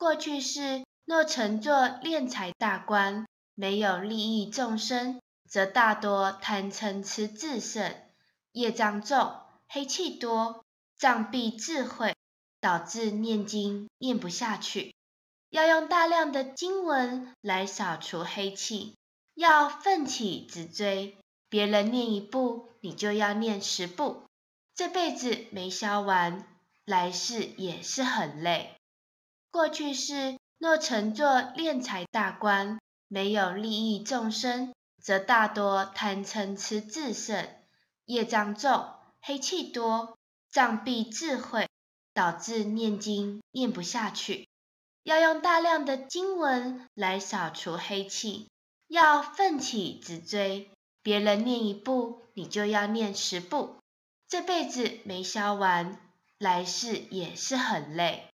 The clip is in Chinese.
过去世若乘坐敛财大官，没有利益众生，则大多贪嗔痴自胜，业障重，黑气多，障蔽智慧，导致念经念不下去。要用大量的经文来扫除黑气，要奋起直追，别人念一部，你就要念十部，这辈子没消完，来世也是很累。过去世若乘坐敛财大官，没有利益众生，则大多贪嗔痴自胜，业障重，黑气多，障蔽智慧，导致念经念不下去。要用大量的经文来扫除黑气，要奋起直追，别人念一部，你就要念十部，这辈子没消完，来世也是很累。